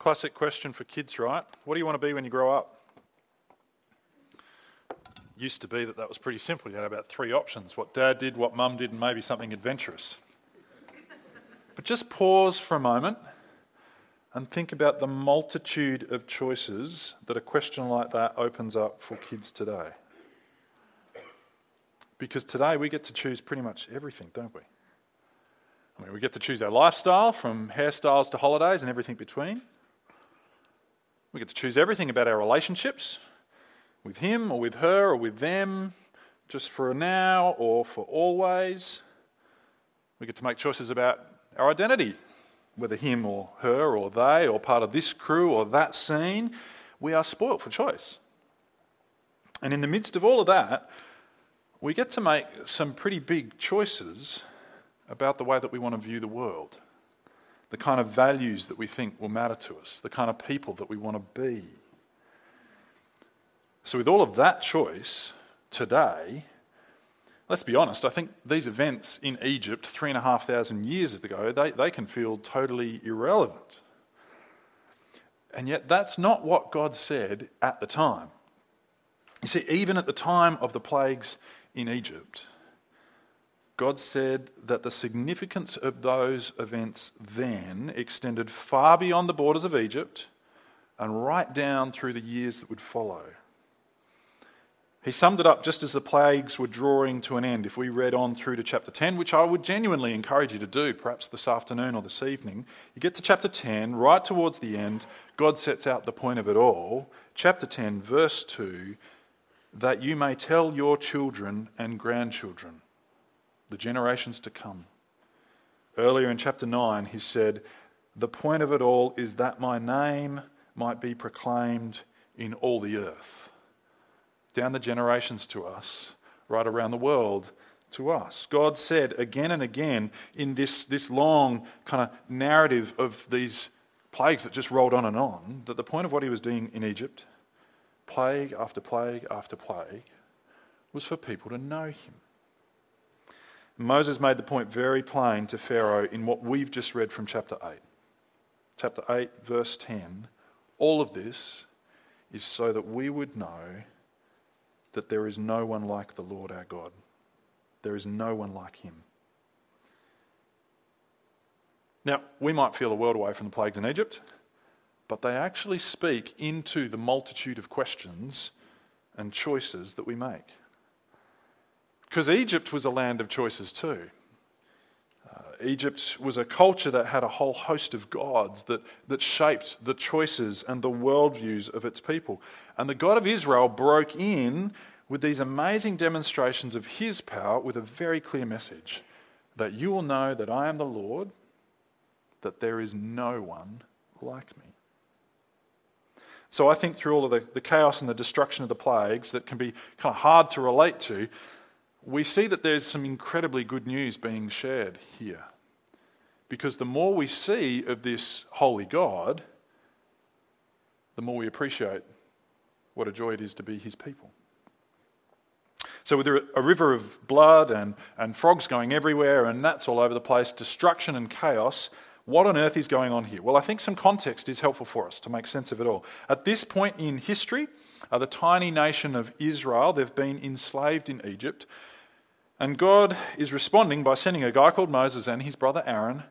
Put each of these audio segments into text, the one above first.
Classic question for kids, right? What do you want to be when you grow up? Used to be that that was pretty simple. You had about three options what dad did, what mum did, and maybe something adventurous. but just pause for a moment and think about the multitude of choices that a question like that opens up for kids today. Because today we get to choose pretty much everything, don't we? I mean, we get to choose our lifestyle from hairstyles to holidays and everything between. We get to choose everything about our relationships with him or with her or with them, just for now or for always. We get to make choices about our identity, whether him or her or they or part of this crew or that scene. We are spoilt for choice. And in the midst of all of that, we get to make some pretty big choices about the way that we want to view the world the kind of values that we think will matter to us, the kind of people that we want to be. So, with all of that choice today, let's be honest, I think these events in Egypt three and a half thousand years ago, they, they can feel totally irrelevant. And yet, that's not what God said at the time. You see, even at the time of the plagues in Egypt, God said that the significance of those events then extended far beyond the borders of Egypt and right down through the years that would follow. He summed it up just as the plagues were drawing to an end. If we read on through to chapter 10, which I would genuinely encourage you to do, perhaps this afternoon or this evening, you get to chapter 10, right towards the end, God sets out the point of it all. Chapter 10, verse 2 that you may tell your children and grandchildren the generations to come. Earlier in chapter 9, he said, The point of it all is that my name might be proclaimed in all the earth. Down the generations to us, right around the world to us. God said again and again in this, this long kind of narrative of these plagues that just rolled on and on that the point of what he was doing in Egypt, plague after plague after plague, was for people to know him. Moses made the point very plain to Pharaoh in what we've just read from chapter 8. Chapter 8, verse 10. All of this is so that we would know that there is no one like the Lord our God. There is no one like him. Now, we might feel a world away from the plagues in Egypt, but they actually speak into the multitude of questions and choices that we make. Because Egypt was a land of choices too. Uh, Egypt was a culture that had a whole host of gods that, that shaped the choices and the worldviews of its people. And the God of Israel broke in with these amazing demonstrations of his power with a very clear message that you will know that I am the Lord, that there is no one like me. So I think through all of the, the chaos and the destruction of the plagues that can be kind of hard to relate to, we see that there's some incredibly good news being shared here. Because the more we see of this holy God, the more we appreciate what a joy it is to be his people. So, with a river of blood and, and frogs going everywhere and gnats all over the place, destruction and chaos, what on earth is going on here? Well, I think some context is helpful for us to make sense of it all. At this point in history, uh, the tiny nation of Israel, they've been enslaved in Egypt. And God is responding by sending a guy called Moses and his brother Aaron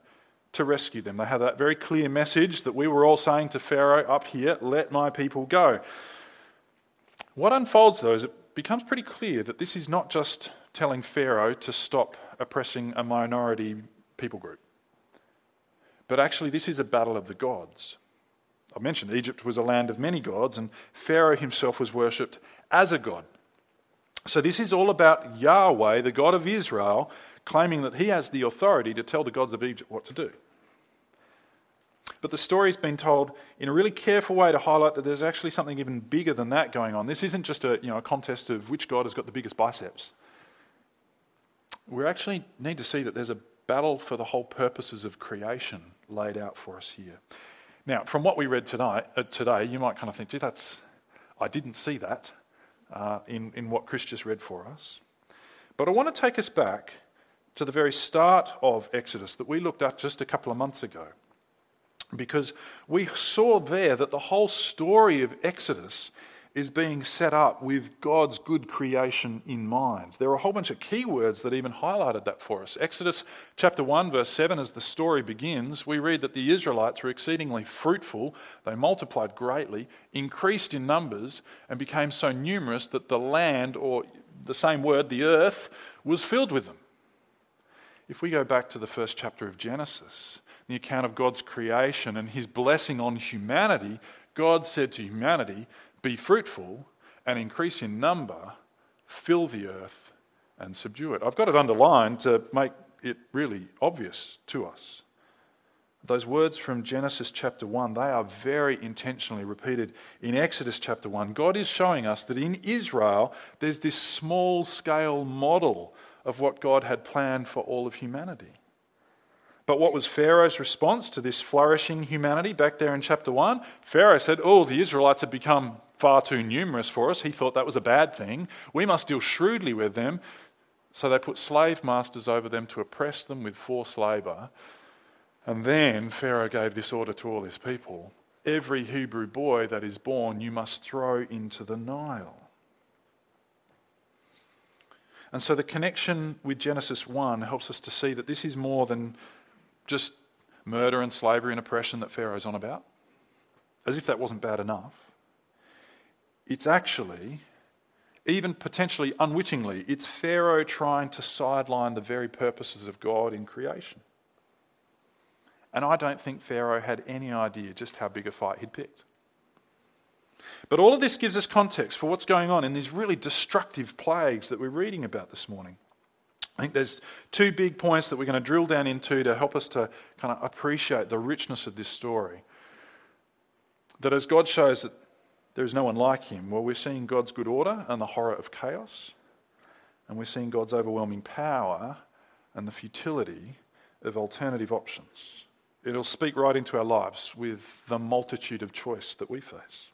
to rescue them. They have that very clear message that we were all saying to Pharaoh up here let my people go. What unfolds, though, is it becomes pretty clear that this is not just telling Pharaoh to stop oppressing a minority people group, but actually, this is a battle of the gods. I mentioned Egypt was a land of many gods, and Pharaoh himself was worshipped as a god. So, this is all about Yahweh, the God of Israel, claiming that he has the authority to tell the gods of Egypt what to do. But the story's been told in a really careful way to highlight that there's actually something even bigger than that going on. This isn't just a, you know, a contest of which God has got the biggest biceps. We actually need to see that there's a battle for the whole purposes of creation laid out for us here. Now, from what we read tonight, uh, today, you might kind of think, gee, that's, I didn't see that uh, in, in what Chris just read for us. But I want to take us back to the very start of Exodus that we looked at just a couple of months ago. because we saw there that the whole story of Exodus is being set up with God's good creation in mind. There are a whole bunch of keywords that even highlighted that for us. Exodus chapter 1, verse 7, as the story begins, we read that the Israelites were exceedingly fruitful, they multiplied greatly, increased in numbers, and became so numerous that the land, or the same word, the earth, was filled with them. If we go back to the first chapter of Genesis, the account of God's creation and his blessing on humanity, God said to humanity, Be fruitful and increase in number, fill the earth and subdue it. I've got it underlined to make it really obvious to us. Those words from Genesis chapter 1, they are very intentionally repeated in Exodus chapter 1. God is showing us that in Israel, there's this small scale model of what God had planned for all of humanity. But what was Pharaoh's response to this flourishing humanity back there in chapter 1? Pharaoh said, Oh, the Israelites have become far too numerous for us. He thought that was a bad thing. We must deal shrewdly with them. So they put slave masters over them to oppress them with forced labour. And then Pharaoh gave this order to all his people Every Hebrew boy that is born you must throw into the Nile. And so the connection with Genesis 1 helps us to see that this is more than just murder and slavery and oppression that Pharaoh's on about, as if that wasn't bad enough. It's actually, even potentially unwittingly, it's Pharaoh trying to sideline the very purposes of God in creation. And I don't think Pharaoh had any idea just how big a fight he'd picked. But all of this gives us context for what's going on in these really destructive plagues that we're reading about this morning. I think there's two big points that we're going to drill down into to help us to kind of appreciate the richness of this story. That as God shows that there is no one like him, well, we're seeing God's good order and the horror of chaos, and we're seeing God's overwhelming power and the futility of alternative options. It'll speak right into our lives with the multitude of choice that we face.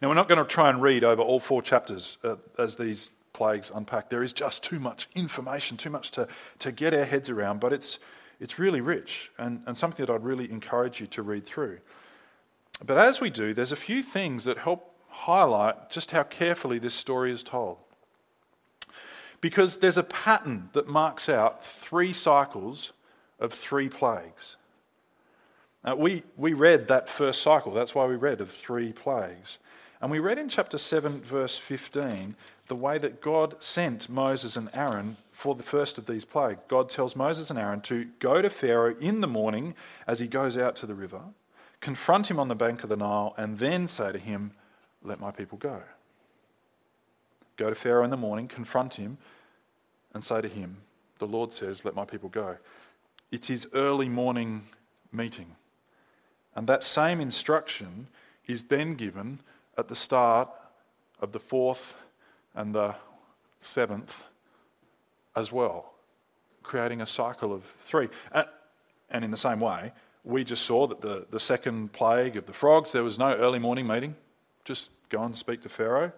Now, we're not going to try and read over all four chapters uh, as these plagues unpack. There is just too much information, too much to, to get our heads around, but it's, it's really rich and, and something that I'd really encourage you to read through. But as we do, there's a few things that help highlight just how carefully this story is told. Because there's a pattern that marks out three cycles of three plagues. Now, we, we read that first cycle, that's why we read of three plagues. And we read in chapter 7, verse 15, the way that God sent Moses and Aaron for the first of these plagues. God tells Moses and Aaron to go to Pharaoh in the morning as he goes out to the river, confront him on the bank of the Nile, and then say to him, Let my people go. Go to Pharaoh in the morning, confront him, and say to him, The Lord says, Let my people go. It's his early morning meeting. And that same instruction is then given at the start of the fourth and the seventh as well, creating a cycle of three. And, in the same way, we just saw that the, the second plague of the frogs, there was no early morning meeting. Just go and speak to Pharaoh.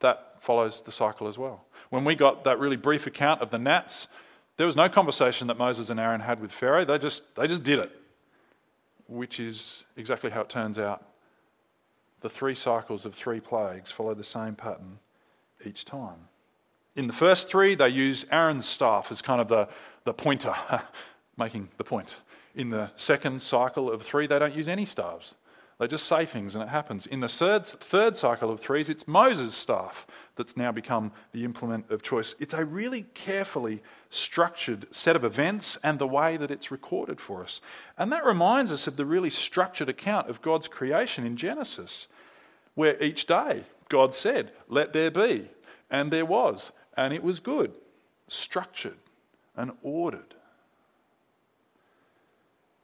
That follows the cycle as well. When we got that really brief account of the gnats, there was no conversation that Moses and Aaron had with Pharaoh. They just, they just did it, which is exactly how it turns out. The three cycles of three plagues follow the same pattern each time. In the first three, they use Aaron's staff as kind of the, the pointer, making the point. In the second cycle of three, they don't use any staffs. They just say things and it happens. In the third, third cycle of threes, it's Moses' staff that's now become the implement of choice. It's a really carefully structured set of events and the way that it's recorded for us. And that reminds us of the really structured account of God's creation in Genesis, where each day God said, Let there be. And there was. And it was good, structured, and ordered.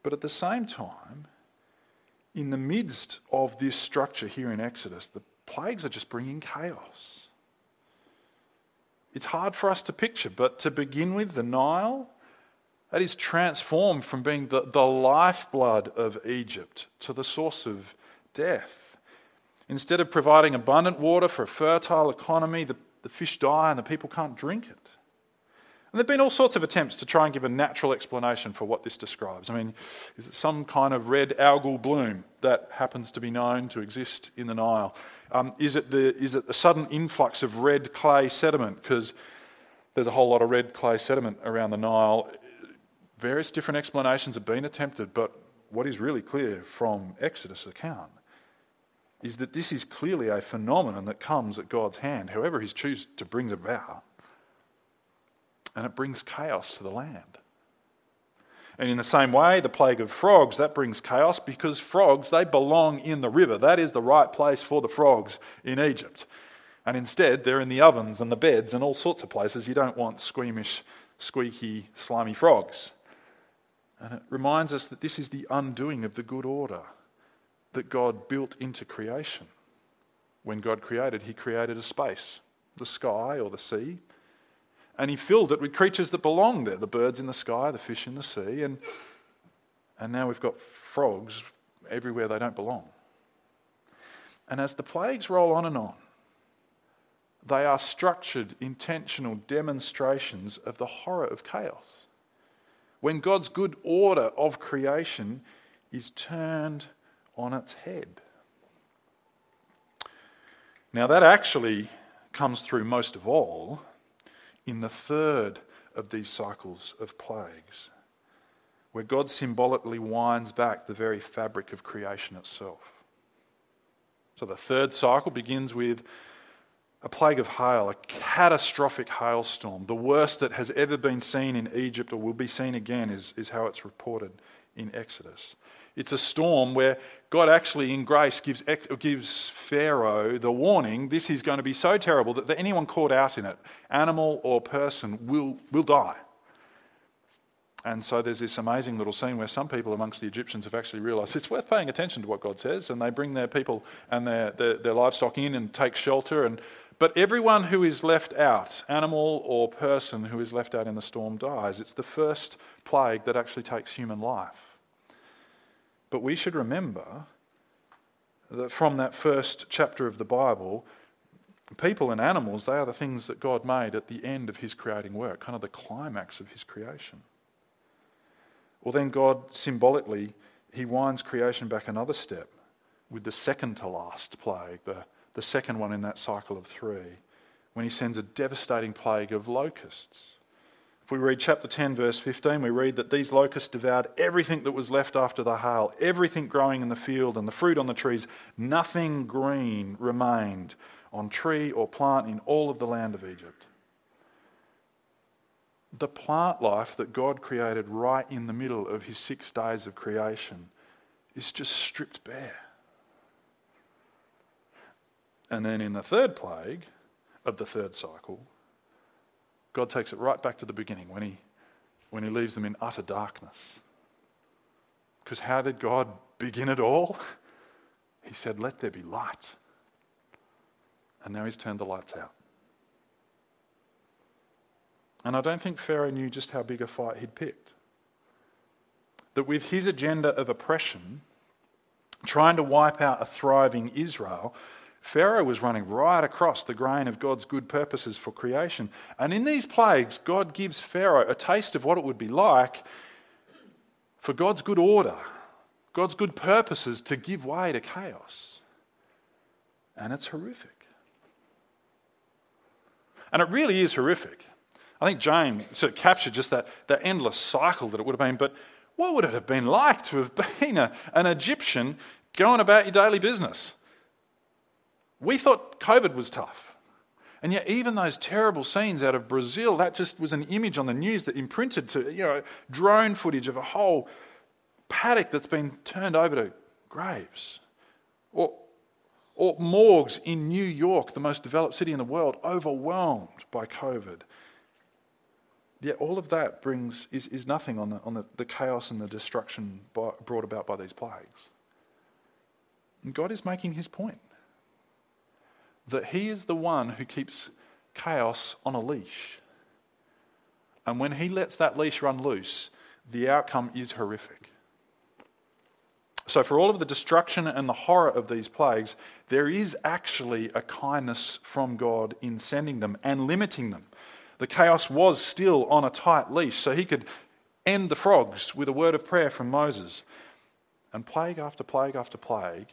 But at the same time, in the midst of this structure here in Exodus, the plagues are just bringing chaos. It's hard for us to picture, but to begin with, the Nile, that is transformed from being the, the lifeblood of Egypt to the source of death. Instead of providing abundant water for a fertile economy, the, the fish die and the people can't drink it. And there have been all sorts of attempts to try and give a natural explanation for what this describes. I mean, is it some kind of red algal bloom that happens to be known to exist in the Nile? Um, is, it the, is it the sudden influx of red clay sediment? Because there's a whole lot of red clay sediment around the Nile. Various different explanations have been attempted, but what is really clear from Exodus' account is that this is clearly a phenomenon that comes at God's hand, however He's chooses to bring about and it brings chaos to the land. And in the same way, the plague of frogs, that brings chaos because frogs, they belong in the river. That is the right place for the frogs in Egypt. And instead, they're in the ovens and the beds and all sorts of places. You don't want squeamish, squeaky, slimy frogs. And it reminds us that this is the undoing of the good order that God built into creation. When God created, He created a space, the sky or the sea, and he filled it with creatures that belong there the birds in the sky, the fish in the sea, and, and now we've got frogs everywhere they don't belong. And as the plagues roll on and on, they are structured, intentional demonstrations of the horror of chaos. When God's good order of creation is turned on its head. Now, that actually comes through most of all in the third of these cycles of plagues, where God symbolically winds back the very fabric of creation itself. So the third cycle begins with a plague of hail, a catastrophic hailstorm, the worst that has ever been seen in Egypt or will be seen again, is, is how it's reported in Exodus. It's a storm where God actually, in grace, gives, gives Pharaoh the warning this is going to be so terrible that anyone caught out in it, animal or person, will, will die. And so there's this amazing little scene where some people amongst the Egyptians have actually realized it's worth paying attention to what God says, and they bring their people and their, their, their livestock in and take shelter. And, but everyone who is left out, animal or person who is left out in the storm, dies. It's the first plague that actually takes human life. But we should remember that from that first chapter of the Bible, people and animals, they are the things that God made at the end of his creating work, kind of the climax of his creation. Well, then God symbolically, he winds creation back another step with the second to last plague, the, the second one in that cycle of three, when he sends a devastating plague of locusts. If we read chapter 10, verse 15, we read that these locusts devoured everything that was left after the hail, everything growing in the field and the fruit on the trees. Nothing green remained on tree or plant in all of the land of Egypt. The plant life that God created right in the middle of his six days of creation is just stripped bare. And then in the third plague of the third cycle, God takes it right back to the beginning when he, when he leaves them in utter darkness. Because how did God begin it all? He said, Let there be light. And now he's turned the lights out. And I don't think Pharaoh knew just how big a fight he'd picked. That with his agenda of oppression, trying to wipe out a thriving Israel, Pharaoh was running right across the grain of God's good purposes for creation. And in these plagues, God gives Pharaoh a taste of what it would be like for God's good order, God's good purposes to give way to chaos. And it's horrific. And it really is horrific. I think James sort of captured just that, that endless cycle that it would have been. But what would it have been like to have been a, an Egyptian going about your daily business? We thought COVID was tough. And yet, even those terrible scenes out of Brazil, that just was an image on the news that imprinted to, you know, drone footage of a whole paddock that's been turned over to graves. Or, or morgues in New York, the most developed city in the world, overwhelmed by COVID. Yet all of that brings is, is nothing on, the, on the, the chaos and the destruction by, brought about by these plagues. And God is making his point that he is the one who keeps chaos on a leash. And when he lets that leash run loose, the outcome is horrific. So, for all of the destruction and the horror of these plagues, there is actually a kindness from God in sending them and limiting them. The chaos was still on a tight leash, so he could end the frogs with a word of prayer from Moses. And plague after plague after plague,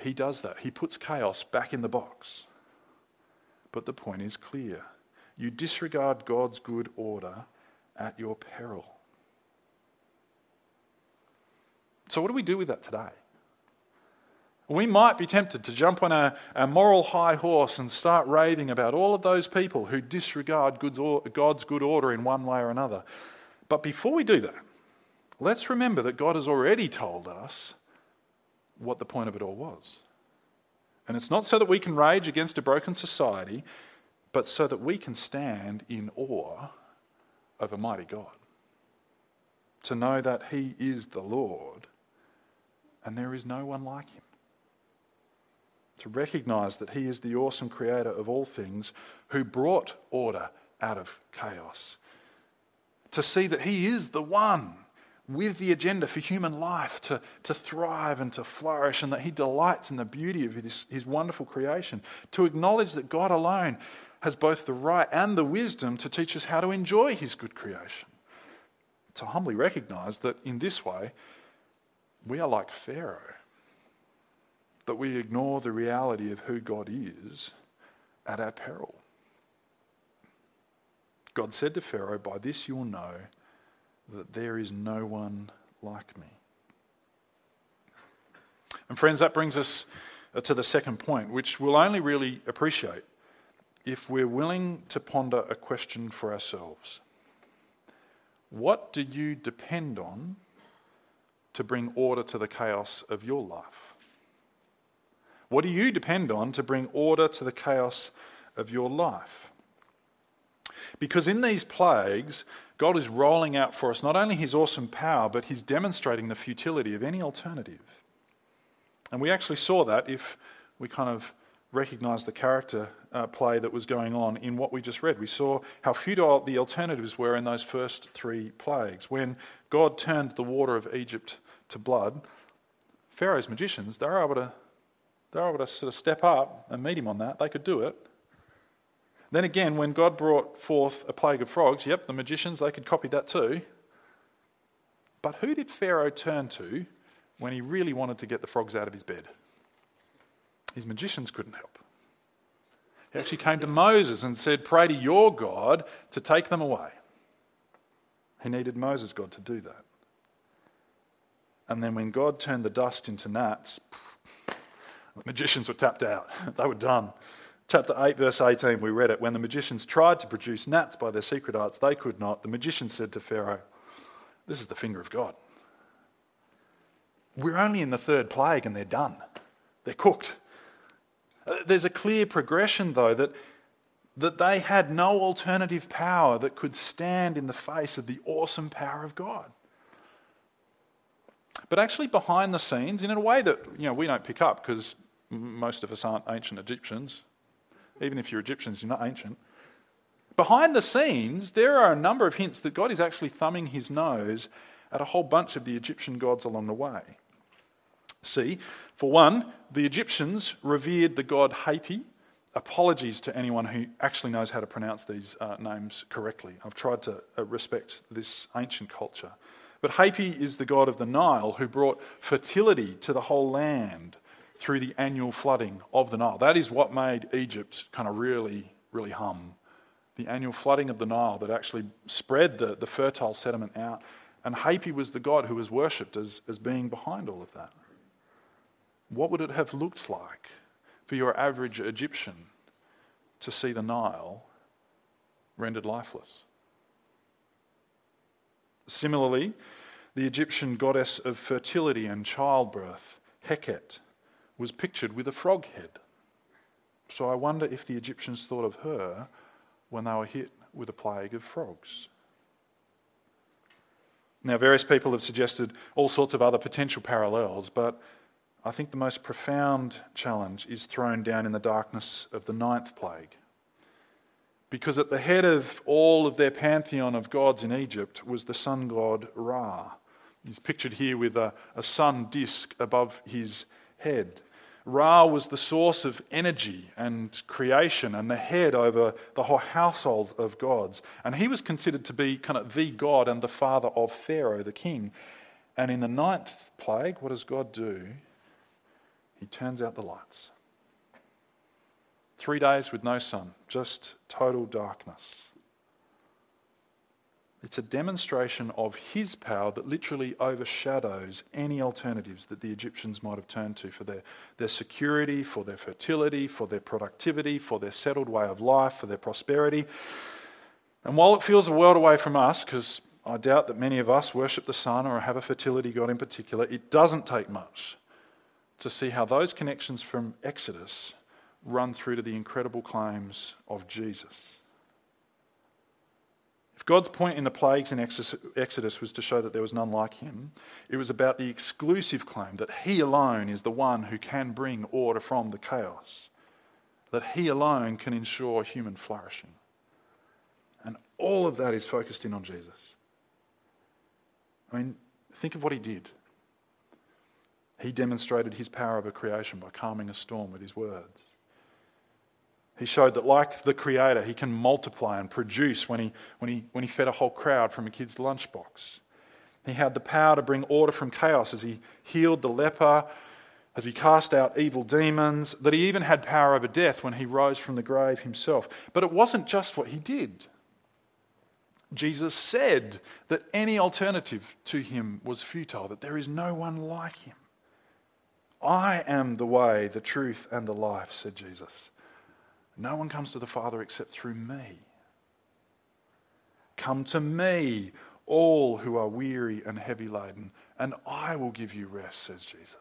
he does that. He puts chaos back in the box. But the point is clear you disregard God's good order at your peril. So, what do we do with that today? We might be tempted to jump on a, a moral high horse and start raving about all of those people who disregard God's good order in one way or another. But before we do that, let's remember that God has already told us what the point of it all was. And it's not so that we can rage against a broken society, but so that we can stand in awe of a mighty God. To know that He is the Lord and there is no one like Him. To recognize that He is the awesome Creator of all things who brought order out of chaos. To see that He is the one with the agenda for human life to, to thrive and to flourish, and that He delights in the beauty of his, his wonderful creation. To acknowledge that God alone has both the right and the wisdom to teach us how to enjoy His good creation. To humbly recognize that in this way, we are like Pharaoh, that we ignore the reality of who God is at our peril. God said to Pharaoh, By this you will know that there is no one like me. And, friends, that brings us uh, to the second point, which we'll only really appreciate if we're willing to ponder a question for ourselves. What do you depend on to bring order to the chaos of your life? What do you depend on to bring order to the chaos of your life? Because in these plagues, God is rolling out for us not only his awesome power, but he's demonstrating the futility of any alternative. And we actually saw that if we kind of recognize the character uh, play that was going on in what we just read. We saw how futile the alternatives were in those first three plagues. When God turned the water of Egypt to blood, Pharaoh's magicians, they were able to, they were able to sort of step up and meet him on that. They could do it. Then again, when God brought forth a plague of frogs, yep, the magicians, they could copy that too. But who did Pharaoh turn to when he really wanted to get the frogs out of his bed? His magicians couldn't help. He actually came to Moses and said, Pray to your God to take them away. He needed Moses' God to do that. And then when God turned the dust into gnats, the magicians were tapped out. they were done. Chapter 8, verse 18, we read it. When the magicians tried to produce gnats by their secret arts, they could not. The magician said to Pharaoh, This is the finger of God. We're only in the third plague and they're done. They're cooked. Uh, there's a clear progression, though, that, that they had no alternative power that could stand in the face of the awesome power of God. But actually, behind the scenes, in a way that you know, we don't pick up because most of us aren't ancient Egyptians, even if you're Egyptians, you're not ancient. Behind the scenes, there are a number of hints that God is actually thumbing his nose at a whole bunch of the Egyptian gods along the way. See, for one, the Egyptians revered the god Hapi. Apologies to anyone who actually knows how to pronounce these uh, names correctly. I've tried to uh, respect this ancient culture. But Hapi is the god of the Nile who brought fertility to the whole land through the annual flooding of the Nile. That is what made Egypt kind of really, really hum. The annual flooding of the Nile that actually spread the, the fertile sediment out. And Hapi was the god who was worshipped as, as being behind all of that. What would it have looked like for your average Egyptian to see the Nile rendered lifeless? Similarly, the Egyptian goddess of fertility and childbirth, Heket, was pictured with a frog head. So I wonder if the Egyptians thought of her when they were hit with a plague of frogs. Now, various people have suggested all sorts of other potential parallels, but I think the most profound challenge is thrown down in the darkness of the ninth plague. Because at the head of all of their pantheon of gods in Egypt was the sun god Ra. He's pictured here with a, a sun disk above his head. Ra was the source of energy and creation and the head over the whole household of gods. And he was considered to be kind of the God and the father of Pharaoh, the king. And in the ninth plague, what does God do? He turns out the lights. Three days with no sun, just total darkness. It's a demonstration of his power that literally overshadows any alternatives that the Egyptians might have turned to for their, their security, for their fertility, for their productivity, for their settled way of life, for their prosperity. And while it feels a world away from us, because I doubt that many of us worship the sun or have a fertility god in particular, it doesn't take much to see how those connections from Exodus run through to the incredible claims of Jesus. God's point in the plagues in Exodus was to show that there was none like him, it was about the exclusive claim that he alone is the one who can bring order from the chaos, that he alone can ensure human flourishing. And all of that is focused in on Jesus. I mean, think of what he did. He demonstrated his power over creation by calming a storm with his words. He showed that, like the Creator, he can multiply and produce when he, when he, when he fed a whole crowd from a kid's lunchbox. He had the power to bring order from chaos as he healed the leper, as he cast out evil demons, that he even had power over death when he rose from the grave himself. But it wasn't just what he did. Jesus said that any alternative to him was futile, that there is no one like him. I am the way, the truth, and the life, said Jesus. No one comes to the Father except through me. Come to me, all who are weary and heavy laden, and I will give you rest, says Jesus.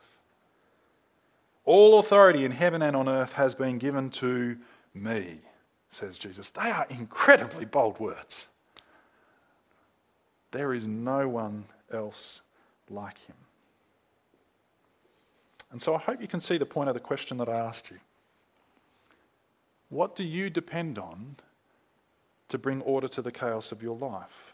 All authority in heaven and on earth has been given to me, says Jesus. They are incredibly bold words. There is no one else like him. And so I hope you can see the point of the question that I asked you. What do you depend on to bring order to the chaos of your life?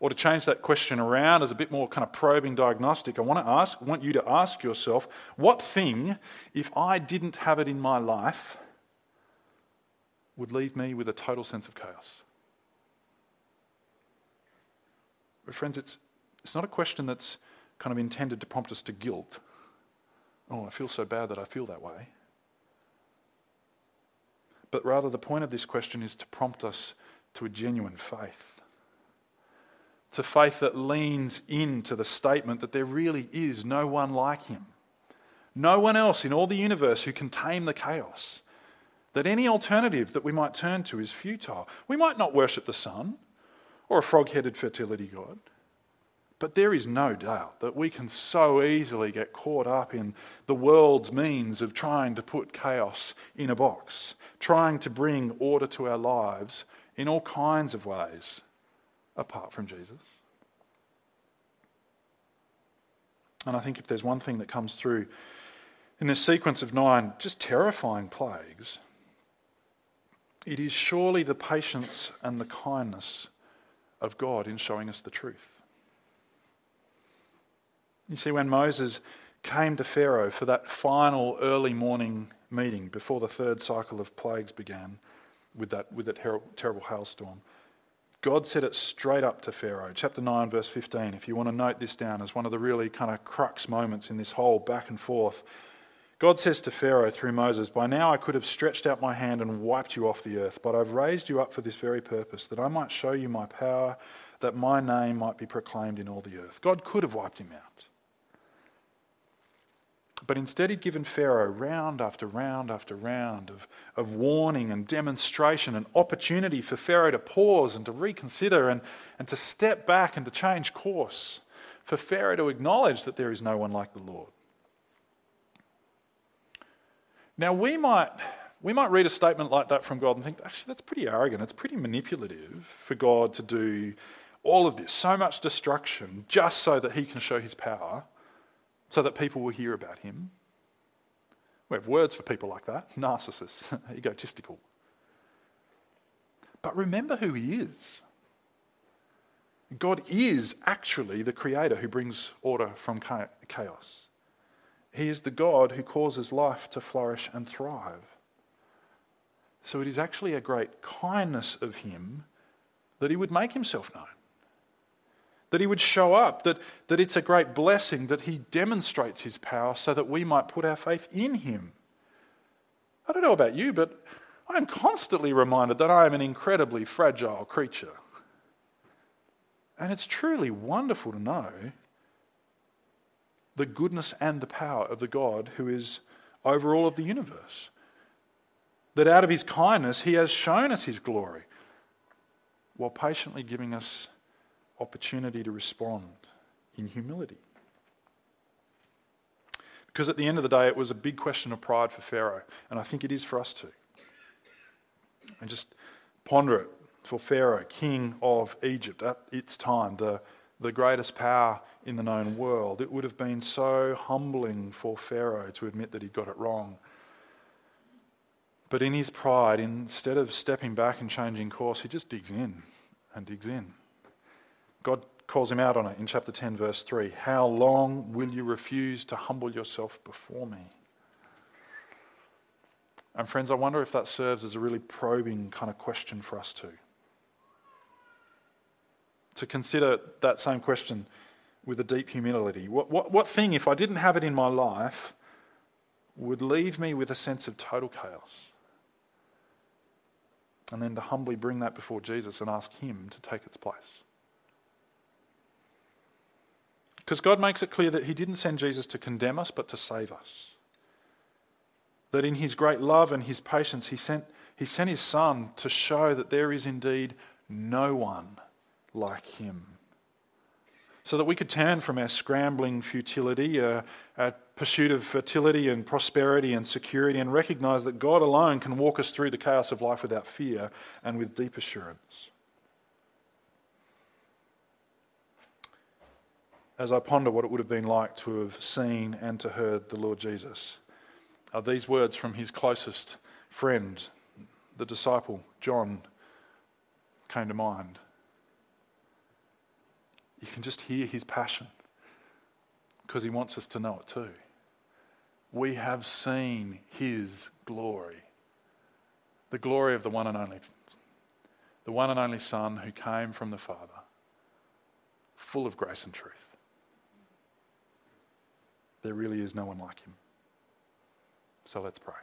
Or to change that question around as a bit more kind of probing diagnostic, I want to ask, want you to ask yourself, what thing, if I didn't have it in my life, would leave me with a total sense of chaos? But friends, it's, it's not a question that's kind of intended to prompt us to guilt. Oh, I feel so bad that I feel that way but rather the point of this question is to prompt us to a genuine faith. To faith that leans into the statement that there really is no one like him. No one else in all the universe who can tame the chaos. That any alternative that we might turn to is futile. We might not worship the sun or a frog headed fertility god. But there is no doubt that we can so easily get caught up in the world's means of trying to put chaos in a box, trying to bring order to our lives in all kinds of ways apart from Jesus. And I think if there's one thing that comes through in this sequence of nine just terrifying plagues, it is surely the patience and the kindness of God in showing us the truth. You see, when Moses came to Pharaoh for that final early morning meeting before the third cycle of plagues began with that, with that terrible hailstorm, God said it straight up to Pharaoh. Chapter 9, verse 15. If you want to note this down as one of the really kind of crux moments in this whole back and forth, God says to Pharaoh through Moses, By now I could have stretched out my hand and wiped you off the earth, but I've raised you up for this very purpose, that I might show you my power, that my name might be proclaimed in all the earth. God could have wiped him out. But instead, he'd given Pharaoh round after round after round of, of warning and demonstration and opportunity for Pharaoh to pause and to reconsider and, and to step back and to change course, for Pharaoh to acknowledge that there is no one like the Lord. Now, we might, we might read a statement like that from God and think, actually, that's pretty arrogant. It's pretty manipulative for God to do all of this, so much destruction, just so that he can show his power so that people will hear about him. We have words for people like that narcissists, egotistical. But remember who he is. God is actually the creator who brings order from chaos. He is the God who causes life to flourish and thrive. So it is actually a great kindness of Him that He would make Himself known, that He would show up, that, that it's a great blessing that He demonstrates His power so that we might put our faith in Him. I don't know about you, but I am constantly reminded that I am an incredibly fragile creature. And it's truly wonderful to know the goodness and the power of the God who is over all of the universe. That out of his kindness, he has shown us his glory while patiently giving us opportunity to respond in humility. Because at the end of the day, it was a big question of pride for Pharaoh, and I think it is for us too. And just ponder it for Pharaoh, king of Egypt at its time, the, the greatest power in the known world. It would have been so humbling for Pharaoh to admit that he'd got it wrong. But in his pride, instead of stepping back and changing course, he just digs in and digs in. God calls him out on it in chapter 10, verse 3. How long will you refuse to humble yourself before me? And, friends, I wonder if that serves as a really probing kind of question for us too. To consider that same question with a deep humility. What, what, what thing, if I didn't have it in my life, would leave me with a sense of total chaos? And then to humbly bring that before Jesus and ask Him to take its place. Because God makes it clear that He didn't send Jesus to condemn us, but to save us. That in His great love and His patience, He sent, he sent His Son to show that there is indeed no one like Him so that we could turn from our scrambling futility, uh, our pursuit of fertility and prosperity and security, and recognize that God alone can walk us through the chaos of life without fear and with deep assurance. As I ponder what it would have been like to have seen and to heard the Lord Jesus, are these words from his closest friend, the disciple John, came to mind you can just hear his passion because he wants us to know it too. We have seen his glory, the glory of the one and only, the one and only Son who came from the Father, full of grace and truth. There really is no one like him. So let's pray.